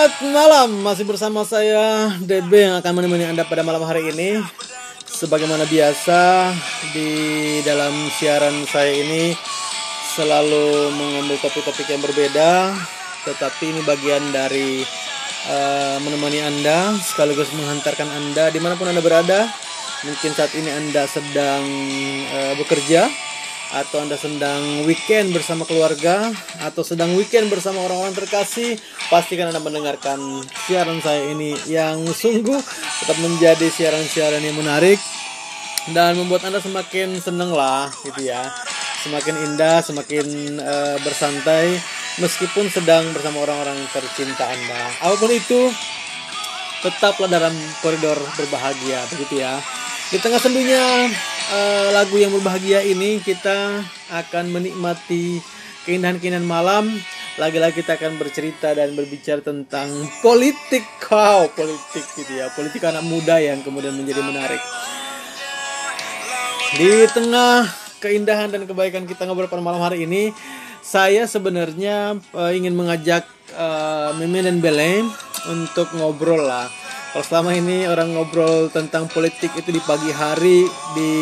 Selamat malam, masih bersama saya DB yang akan menemani Anda pada malam hari ini. Sebagaimana biasa di dalam siaran saya ini selalu mengambil topik-topik yang berbeda, tetapi ini bagian dari eh, menemani Anda sekaligus menghantarkan Anda di mana pun Anda berada. Mungkin saat ini Anda sedang eh, bekerja atau Anda sedang weekend bersama keluarga atau sedang weekend bersama orang-orang terkasih, pastikan Anda mendengarkan siaran saya ini yang sungguh tetap menjadi siaran-siaran yang menarik dan membuat Anda semakin senang lah gitu ya. Semakin indah, semakin eh, bersantai meskipun sedang bersama orang-orang tercinta Anda. Apa pun itu, tetaplah dalam koridor berbahagia begitu ya. Di tengah sendunya eh, lagu yang berbahagia ini kita akan menikmati keindahan-keindahan malam. Lagi-lagi kita akan bercerita dan berbicara tentang politik. Wow, politik gitu ya. Politik anak muda yang kemudian menjadi menarik. Di tengah keindahan dan kebaikan kita ngobrol pada malam hari ini, saya sebenarnya eh, ingin mengajak eh, Mimin dan Belen untuk ngobrol lah. Kalau selama ini orang ngobrol tentang politik itu di pagi hari di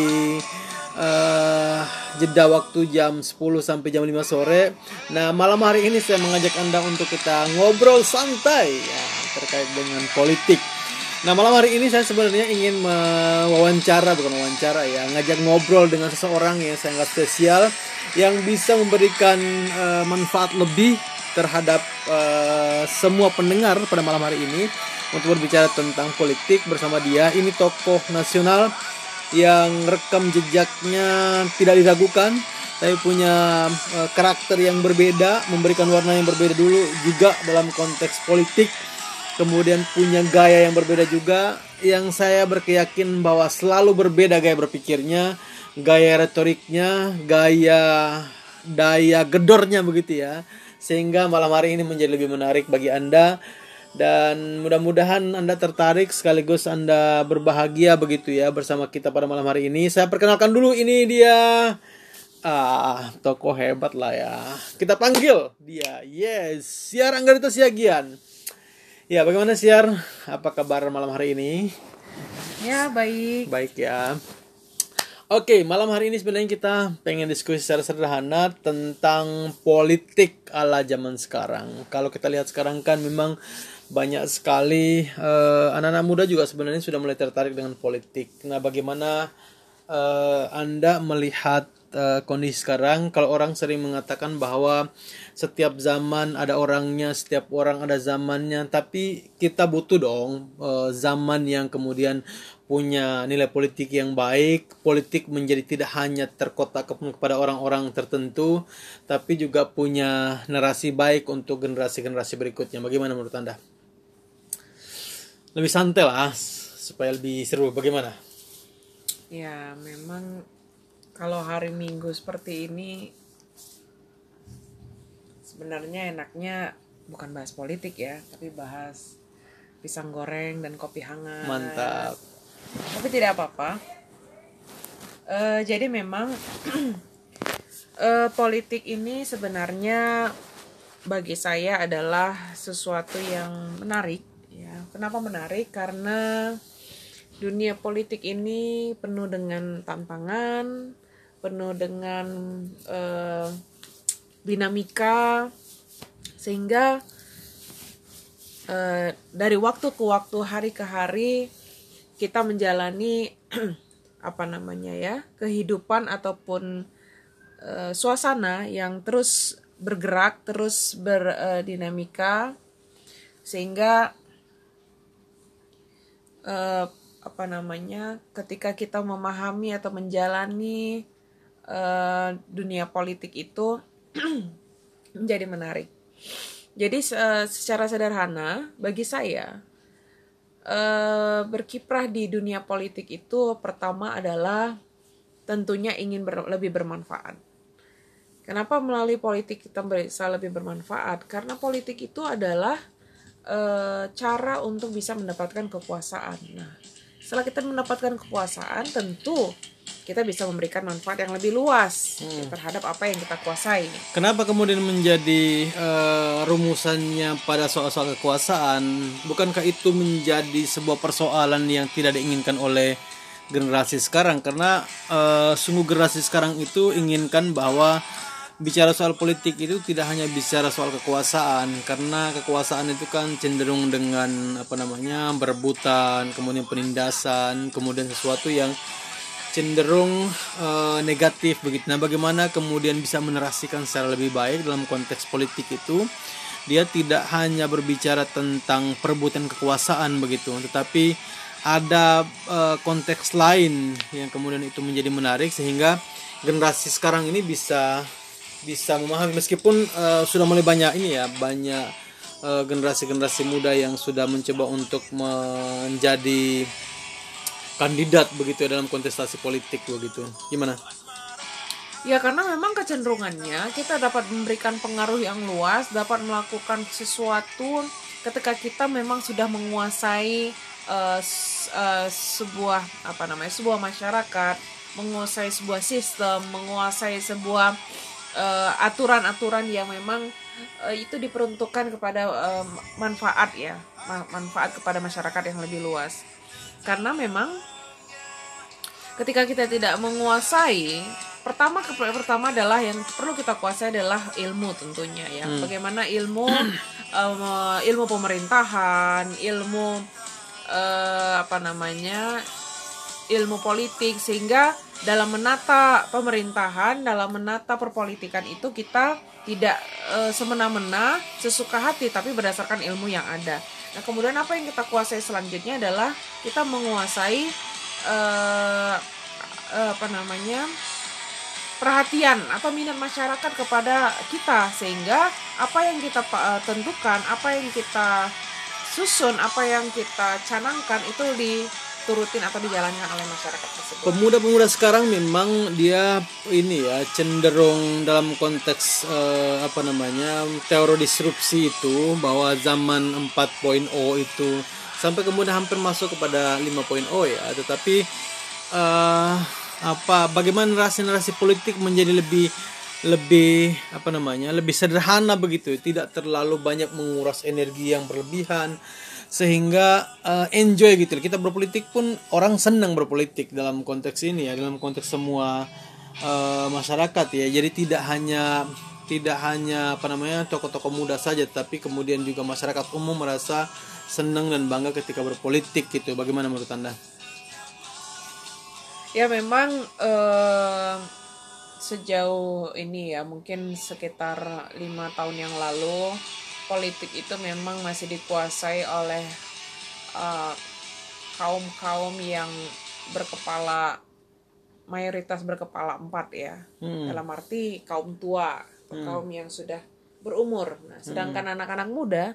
eh, jeda waktu jam 10 sampai jam 5 sore. Nah, malam hari ini saya mengajak Anda untuk kita ngobrol santai ya, terkait dengan politik. Nah malam hari ini saya sebenarnya ingin mewawancara bukan wawancara ya ngajak ngobrol dengan seseorang yang sangat spesial yang bisa memberikan eh, manfaat lebih terhadap eh, semua pendengar pada malam hari ini untuk berbicara tentang politik bersama dia. Ini tokoh nasional yang rekam jejaknya tidak diragukan tapi punya eh, karakter yang berbeda memberikan warna yang berbeda dulu juga dalam konteks politik. Kemudian punya gaya yang berbeda juga. Yang saya berkeyakin bahwa selalu berbeda gaya berpikirnya gaya retoriknya gaya daya gedornya begitu ya sehingga malam hari ini menjadi lebih menarik bagi anda dan mudah-mudahan anda tertarik sekaligus anda berbahagia begitu ya bersama kita pada malam hari ini saya perkenalkan dulu ini dia ah tokoh hebat lah ya kita panggil dia yes Siar Anggarita Siagian Ya, bagaimana Siar? Apa kabar malam hari ini? Ya, baik. Baik ya. Oke, malam hari ini sebenarnya kita pengen diskusi secara sederhana tentang politik ala zaman sekarang. Kalau kita lihat sekarang kan memang banyak sekali eh, anak-anak muda juga sebenarnya sudah mulai tertarik dengan politik. Nah, bagaimana eh, Anda melihat eh, kondisi sekarang? Kalau orang sering mengatakan bahwa setiap zaman ada orangnya, setiap orang ada zamannya, tapi kita butuh dong zaman yang kemudian punya nilai politik yang baik. Politik menjadi tidak hanya terkotak kepada orang-orang tertentu, tapi juga punya narasi baik untuk generasi-generasi berikutnya. Bagaimana menurut Anda? Lebih santai lah, supaya lebih seru. Bagaimana? Ya, memang kalau hari Minggu seperti ini sebenarnya enaknya bukan bahas politik ya, tapi bahas pisang goreng dan kopi hangat. Mantap. Tapi tidak apa-apa. Eh, jadi memang eh, politik ini sebenarnya bagi saya adalah sesuatu yang menarik. Ya, kenapa menarik? Karena dunia politik ini penuh dengan tantangan, penuh dengan eh, dinamika, sehingga eh, dari waktu ke waktu, hari ke hari, kita menjalani apa namanya ya kehidupan ataupun eh, suasana yang terus bergerak, terus berdinamika, sehingga eh, apa namanya ketika kita memahami atau menjalani eh, dunia politik itu menjadi menarik. Jadi se- secara sederhana bagi saya eh, berkiprah di dunia politik itu pertama adalah tentunya ingin ber- lebih bermanfaat. Kenapa melalui politik kita bisa lebih bermanfaat? Karena politik itu adalah eh, cara untuk bisa mendapatkan kekuasaan. Nah, setelah kita mendapatkan kekuasaan tentu kita bisa memberikan manfaat yang lebih luas terhadap apa yang kita kuasai. Kenapa kemudian menjadi eh, rumusannya pada soal-soal kekuasaan? Bukankah itu menjadi sebuah persoalan yang tidak diinginkan oleh generasi sekarang? Karena eh, sungguh generasi sekarang itu inginkan bahwa bicara soal politik itu tidak hanya bicara soal kekuasaan, karena kekuasaan itu kan cenderung dengan apa namanya berebutan, kemudian penindasan, kemudian sesuatu yang cenderung eh, negatif begitu. Nah, bagaimana kemudian bisa menerasikan secara lebih baik dalam konteks politik itu? Dia tidak hanya berbicara tentang perebutan kekuasaan begitu, tetapi ada eh, konteks lain yang kemudian itu menjadi menarik sehingga generasi sekarang ini bisa bisa memahami meskipun eh, sudah mulai banyak ini ya banyak eh, generasi-generasi muda yang sudah mencoba untuk menjadi kandidat begitu ya dalam kontestasi politik begitu. Gimana? Ya karena memang kecenderungannya kita dapat memberikan pengaruh yang luas, dapat melakukan sesuatu ketika kita memang sudah menguasai s- eh, sebuah apa namanya sebuah masyarakat, menguasai sebuah sistem, menguasai sebuah eh, aturan-aturan yang memang eh, itu diperuntukkan kepada eh, manfaat ya, ma- manfaat kepada masyarakat yang lebih luas. Karena memang ketika kita tidak menguasai pertama ke- pertama adalah yang perlu kita kuasai adalah ilmu tentunya ya. Bagaimana ilmu em, ilmu pemerintahan ilmu eh, apa namanya ilmu politik sehingga dalam menata pemerintahan dalam menata perpolitikan itu kita tidak eh, semena-mena sesuka hati tapi berdasarkan ilmu yang ada nah kemudian apa yang kita kuasai selanjutnya adalah kita menguasai eh, eh, apa namanya perhatian atau minat masyarakat kepada kita. Sehingga apa yang kita eh, tentukan apa yang kita susun apa yang kita canangkan itu diturutin atau dijalankan oleh masyarakat tersebut? Pemuda-pemuda sekarang memang dia ini ya cenderung dalam konteks eh, apa namanya teori disrupsi itu bahwa zaman 4.0 itu sampai kemudian hampir masuk kepada 5.0 ya. Tetapi eh, apa bagaimana narasi-narasi politik menjadi lebih lebih apa namanya lebih sederhana begitu. Tidak terlalu banyak menguras energi yang berlebihan sehingga eh, enjoy gitu kita berpolitik pun orang senang berpolitik dalam konteks ini ya dalam konteks semua eh, masyarakat ya. Jadi tidak hanya tidak hanya apa namanya tokoh-tokoh muda saja tapi kemudian juga masyarakat umum merasa senang dan bangga ketika berpolitik gitu. Bagaimana menurut anda? Ya memang eh, sejauh ini ya mungkin sekitar lima tahun yang lalu politik itu memang masih dikuasai oleh kaum kaum yang berkepala mayoritas berkepala empat ya dalam arti kaum tua atau kaum yang sudah berumur nah sedangkan anak-anak muda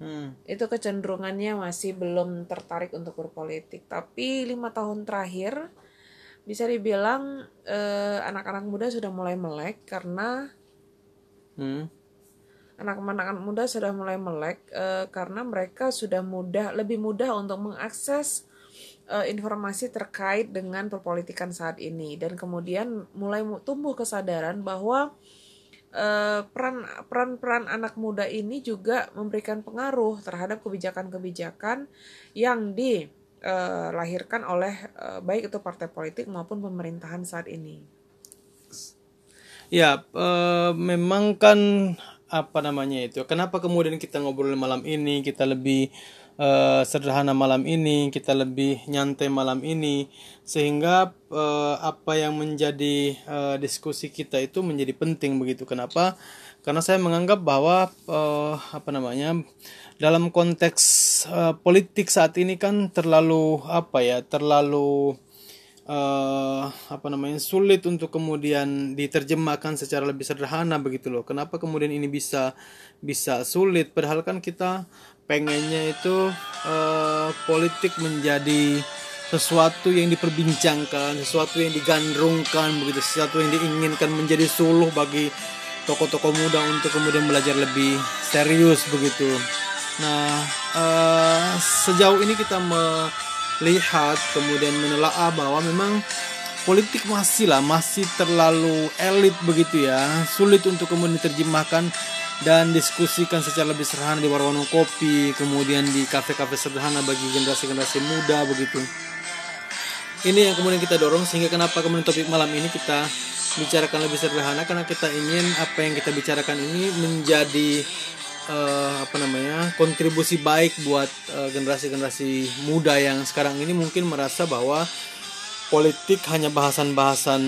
hmm. itu kecenderungannya masih belum tertarik untuk berpolitik. Tapi lima tahun terakhir bisa dibilang eh, anak-anak muda sudah mulai melek karena Hmm. Anak-anak muda sudah mulai melek eh, karena mereka sudah mudah lebih mudah untuk mengakses eh, informasi terkait dengan perpolitikan saat ini dan kemudian mulai mu- tumbuh kesadaran bahwa eh, peran peran peran anak muda ini juga memberikan pengaruh terhadap kebijakan-kebijakan yang dilahirkan oleh eh, baik itu partai politik maupun pemerintahan saat ini. Ya, eh, memang kan apa namanya itu? Kenapa kemudian kita ngobrol malam ini, kita lebih eh, sederhana malam ini, kita lebih nyantai malam ini, sehingga eh, apa yang menjadi eh, diskusi kita itu menjadi penting begitu. Kenapa? Karena saya menganggap bahwa eh, apa namanya? dalam konteks eh, politik saat ini kan terlalu apa ya? terlalu eh apa namanya sulit untuk kemudian diterjemahkan secara lebih sederhana begitu loh. Kenapa kemudian ini bisa bisa sulit? Padahal kan kita pengennya itu eh, politik menjadi sesuatu yang diperbincangkan, sesuatu yang digandrungkan begitu, sesuatu yang diinginkan menjadi suluh bagi tokoh-tokoh muda untuk kemudian belajar lebih serius begitu. Nah, eh, sejauh ini kita me- lihat kemudian menelaah bahwa memang politik masih lah masih terlalu elit begitu ya. Sulit untuk kemudian diterjemahkan dan diskusikan secara lebih sederhana di warung-warung kopi kemudian di kafe-kafe sederhana bagi generasi-generasi muda begitu. Ini yang kemudian kita dorong sehingga kenapa kemudian topik malam ini kita bicarakan lebih sederhana? Karena kita ingin apa yang kita bicarakan ini menjadi uh, apa namanya kontribusi baik buat uh, generasi-generasi muda yang sekarang ini mungkin merasa bahwa politik hanya bahasan-bahasan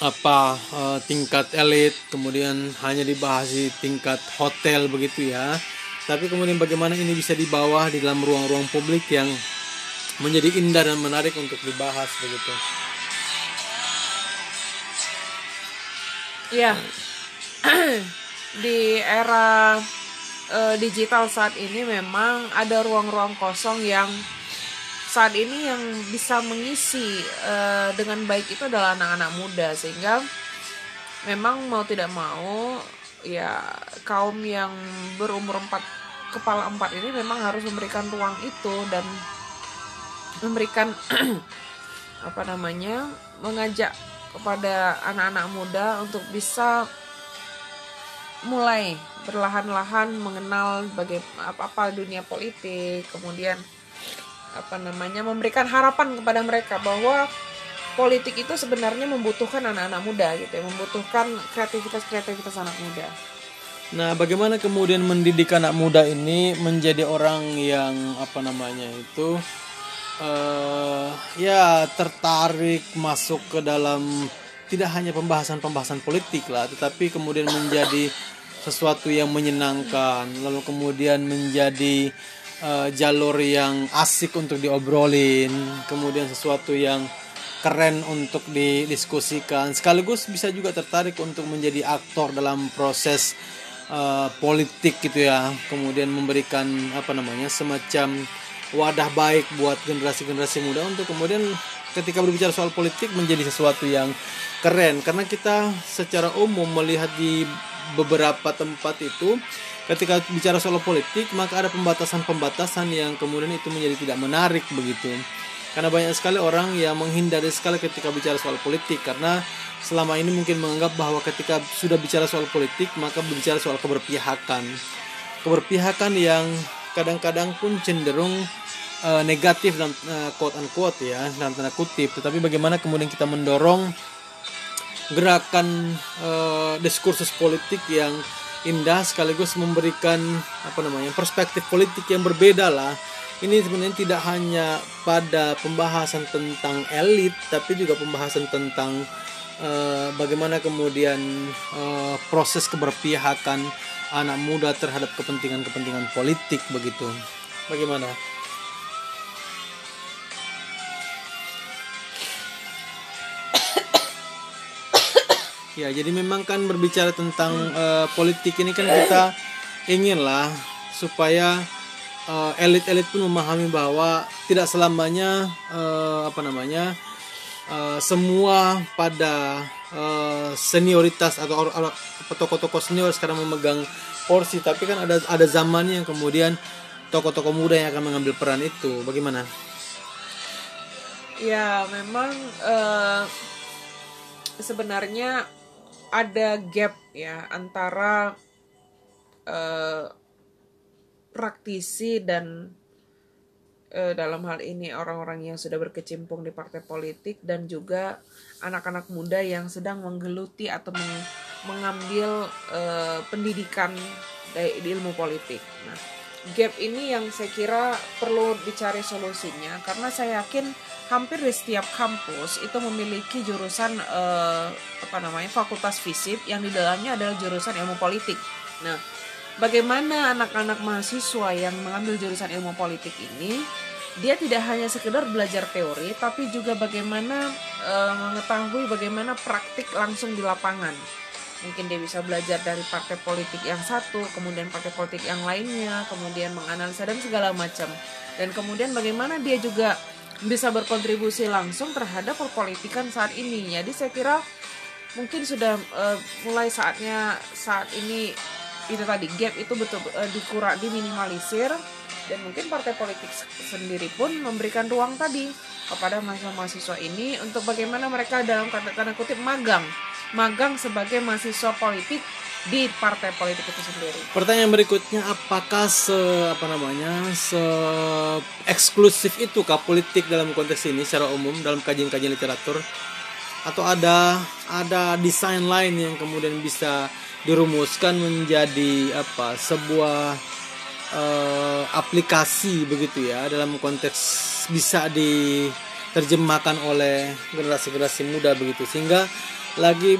apa uh, tingkat elit kemudian hanya dibahas di tingkat hotel begitu ya. Tapi kemudian bagaimana ini bisa dibawa di dalam ruang-ruang publik yang menjadi indah dan menarik untuk dibahas begitu. Ya di era uh, digital saat ini memang ada ruang-ruang kosong yang saat ini yang bisa mengisi uh, dengan baik itu adalah anak-anak muda. Sehingga memang mau tidak mau ya kaum yang berumur empat kepala empat ini memang harus memberikan ruang itu dan memberikan apa namanya mengajak kepada anak-anak muda untuk bisa mulai perlahan-lahan mengenal bagaimana apa, apa dunia politik kemudian apa namanya memberikan harapan kepada mereka bahwa politik itu sebenarnya membutuhkan anak-anak muda gitu ya, membutuhkan kreativitas-kreativitas anak muda. Nah, bagaimana kemudian mendidik anak muda ini menjadi orang yang apa namanya itu uh, ya tertarik masuk ke dalam tidak hanya pembahasan-pembahasan politik lah, tetapi kemudian menjadi sesuatu yang menyenangkan, lalu kemudian menjadi uh, jalur yang asik untuk diobrolin, kemudian sesuatu yang keren untuk didiskusikan, sekaligus bisa juga tertarik untuk menjadi aktor dalam proses uh, politik gitu ya, kemudian memberikan apa namanya semacam wadah baik buat generasi-generasi muda untuk kemudian ketika berbicara soal politik menjadi sesuatu yang keren karena kita secara umum melihat di beberapa tempat itu ketika bicara soal politik maka ada pembatasan-pembatasan yang kemudian itu menjadi tidak menarik begitu. Karena banyak sekali orang yang menghindari sekali ketika bicara soal politik karena selama ini mungkin menganggap bahwa ketika sudah bicara soal politik maka berbicara soal keberpihakan. Keberpihakan yang kadang-kadang pun cenderung uh, negatif dan uh, quote unquote ya dalam tanda kutip. Tetapi bagaimana kemudian kita mendorong gerakan uh, diskursus politik yang indah sekaligus memberikan apa namanya perspektif politik yang berbeda lah. Ini sebenarnya tidak hanya pada pembahasan tentang elit tapi juga pembahasan tentang uh, bagaimana kemudian uh, proses keberpihakan anak muda terhadap kepentingan-kepentingan politik begitu. Bagaimana Ya, jadi memang kan berbicara tentang uh, politik ini kan kita inginlah supaya uh, elit-elit pun memahami bahwa tidak selamanya uh, apa namanya uh, semua pada uh, senioritas atau tokoh-tokoh senior sekarang memegang porsi, tapi kan ada ada zamannya yang kemudian tokoh-tokoh muda yang akan mengambil peran itu. Bagaimana? Ya, memang uh, sebenarnya ada gap ya antara uh, praktisi dan uh, dalam hal ini orang-orang yang sudah berkecimpung di partai politik dan juga anak-anak muda yang sedang menggeluti atau meng mengambil uh, pendidikan dari ilmu politik. Nah, gap ini yang saya kira perlu dicari solusinya karena saya yakin hampir di setiap kampus itu memiliki jurusan uh, apa namanya fakultas fisip yang di dalamnya adalah jurusan ilmu politik. Nah, bagaimana anak-anak mahasiswa yang mengambil jurusan ilmu politik ini dia tidak hanya sekedar belajar teori tapi juga bagaimana uh, mengetahui bagaimana praktik langsung di lapangan. Mungkin dia bisa belajar dari partai politik yang satu, kemudian partai politik yang lainnya, kemudian menganalisa dan segala macam. Dan kemudian bagaimana dia juga bisa berkontribusi langsung terhadap perpolitikan saat ini. Jadi saya kira mungkin sudah uh, mulai saatnya saat ini itu tadi gap itu betul uh, dikurang diminimalisir dan mungkin partai politik sendiri pun memberikan ruang tadi kepada mahasiswa-mahasiswa ini untuk bagaimana mereka dalam kata-kata kutip magang magang sebagai mahasiswa politik di partai politik itu sendiri. Pertanyaan berikutnya apakah se apa namanya se eksklusif itu kah politik dalam konteks ini secara umum dalam kajian-kajian literatur atau ada ada desain lain yang kemudian bisa dirumuskan menjadi apa sebuah uh, aplikasi begitu ya dalam konteks bisa diterjemahkan oleh generasi-generasi muda begitu sehingga lagi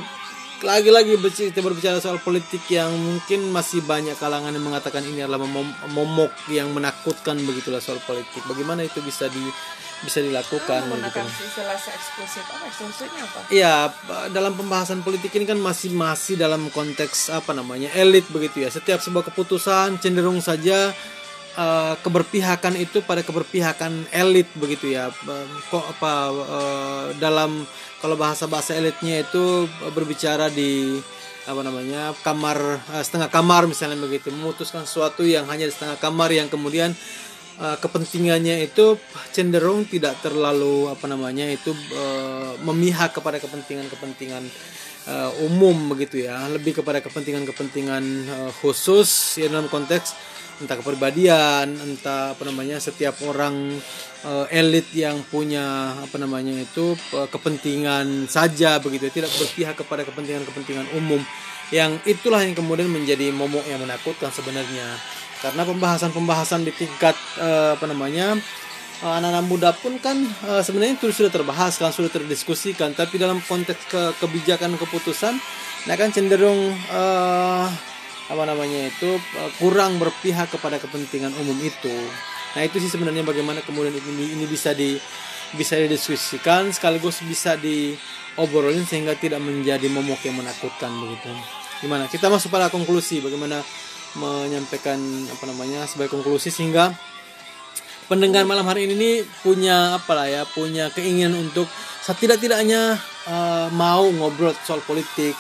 lagi-lagi kita berbicara soal politik yang mungkin masih banyak kalangan yang mengatakan ini adalah momok yang menakutkan begitulah soal politik. Bagaimana itu bisa di bisa dilakukan oh, menggunakan gitu. istilah eksklusif apa eksklusifnya apa? Iya, dalam pembahasan politik ini kan masih masih dalam konteks apa namanya elit begitu ya. Setiap sebuah keputusan cenderung saja uh, keberpihakan itu pada keberpihakan elit begitu ya. Kok apa uh, dalam kalau bahasa bahasa elitnya itu berbicara di apa namanya kamar uh, setengah kamar misalnya begitu memutuskan sesuatu yang hanya di setengah kamar yang kemudian kepentingannya itu cenderung tidak terlalu apa namanya itu memihak kepada kepentingan-kepentingan umum begitu ya lebih kepada kepentingan-kepentingan khusus ya dalam konteks entah kepribadian entah apa namanya setiap orang uh, elit yang punya apa namanya itu uh, kepentingan saja begitu tidak berpihak kepada kepentingan-kepentingan umum. Yang itulah yang kemudian menjadi momok yang menakutkan sebenarnya. Karena pembahasan-pembahasan di tingkat uh, apa namanya anak-anak muda pun kan sebenarnya itu sudah terbahas kan sudah terdiskusikan. Tapi dalam konteks ke kebijakan keputusan nah kan cenderung uh, apa namanya itu uh, kurang berpihak kepada kepentingan umum itu. Nah itu sih sebenarnya bagaimana kemudian ini ini bisa di bisa didiskusikan sekaligus bisa diobrolin sehingga tidak menjadi momok yang menakutkan begitu. Gimana? Kita masuk pada konklusi bagaimana menyampaikan apa namanya sebagai konklusi sehingga pendengar malam hari ini punya apa lah ya punya keinginan untuk setidak-tidaknya uh, mau ngobrol soal politik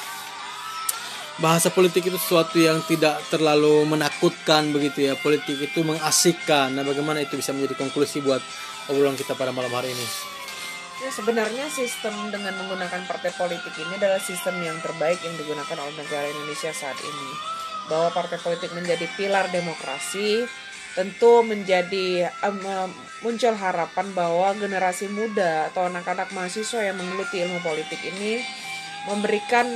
bahasa politik itu sesuatu yang tidak terlalu menakutkan begitu ya. Politik itu mengasikkan nah bagaimana itu bisa menjadi konklusi buat obrolan kita pada malam hari ini? Ya, sebenarnya sistem dengan menggunakan partai politik ini adalah sistem yang terbaik yang digunakan oleh negara Indonesia saat ini. Bahwa partai politik menjadi pilar demokrasi tentu menjadi um, muncul harapan bahwa generasi muda atau anak-anak mahasiswa yang menggeluti ilmu politik ini memberikan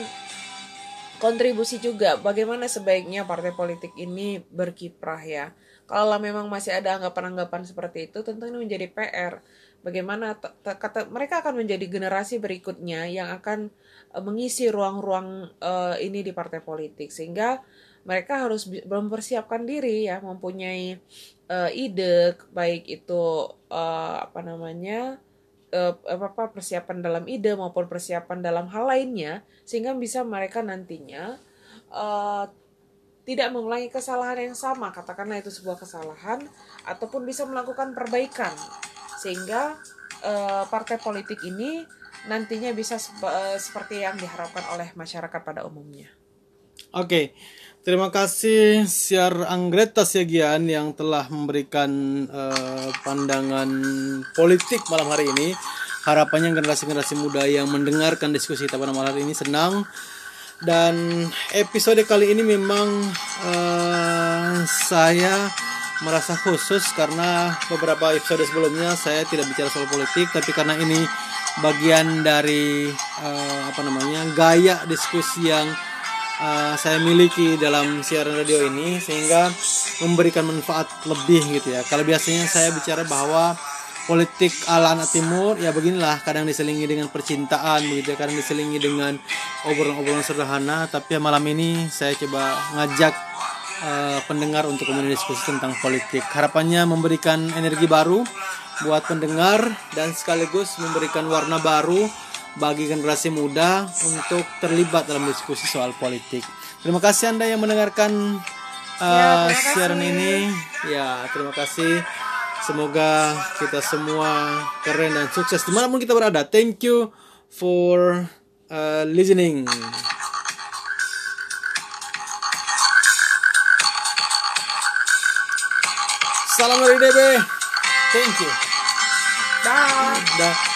kontribusi juga bagaimana sebaiknya partai politik ini berkiprah ya. Kalau memang masih ada anggapan-anggapan seperti itu tentu ini menjadi PR. Bagaimana kata mereka akan menjadi generasi berikutnya yang akan uh, mengisi ruang-ruang uh, ini di partai politik sehingga mereka harus mempersiapkan diri ya mempunyai uh, ide baik itu uh, apa namanya uh, apa persiapan dalam ide maupun persiapan dalam hal lainnya sehingga bisa mereka nantinya uh, tidak mengulangi kesalahan yang sama katakanlah itu sebuah kesalahan ataupun bisa melakukan perbaikan sehingga uh, partai politik ini nantinya bisa uh, seperti yang diharapkan oleh masyarakat pada umumnya. Oke. Okay. Terima kasih Siar Anggreta Siagian yang telah memberikan uh, pandangan politik malam hari ini. Harapannya generasi-generasi muda yang mendengarkan diskusi kita pada malam hari ini senang. Dan episode kali ini memang uh, saya merasa khusus karena beberapa episode sebelumnya saya tidak bicara soal politik, tapi karena ini bagian dari uh, apa namanya gaya diskusi yang uh, saya miliki dalam siaran radio ini sehingga memberikan manfaat lebih gitu ya. Kalau biasanya saya bicara bahwa politik ala anak timur ya beginilah kadang diselingi dengan percintaan begitu ya, kadang diselingi dengan obrolan-obrolan sederhana tapi malam ini saya coba ngajak uh, pendengar untuk kemudian diskusi tentang politik harapannya memberikan energi baru buat pendengar dan sekaligus memberikan warna baru bagi generasi muda untuk terlibat dalam diskusi soal politik. Terima kasih Anda yang mendengarkan uh, ya, siaran ini. Ya, terima kasih. Semoga kita semua keren dan sukses di mana pun kita berada. Thank you for uh, listening. Salam dari DB. Thank you. Dah. Dah.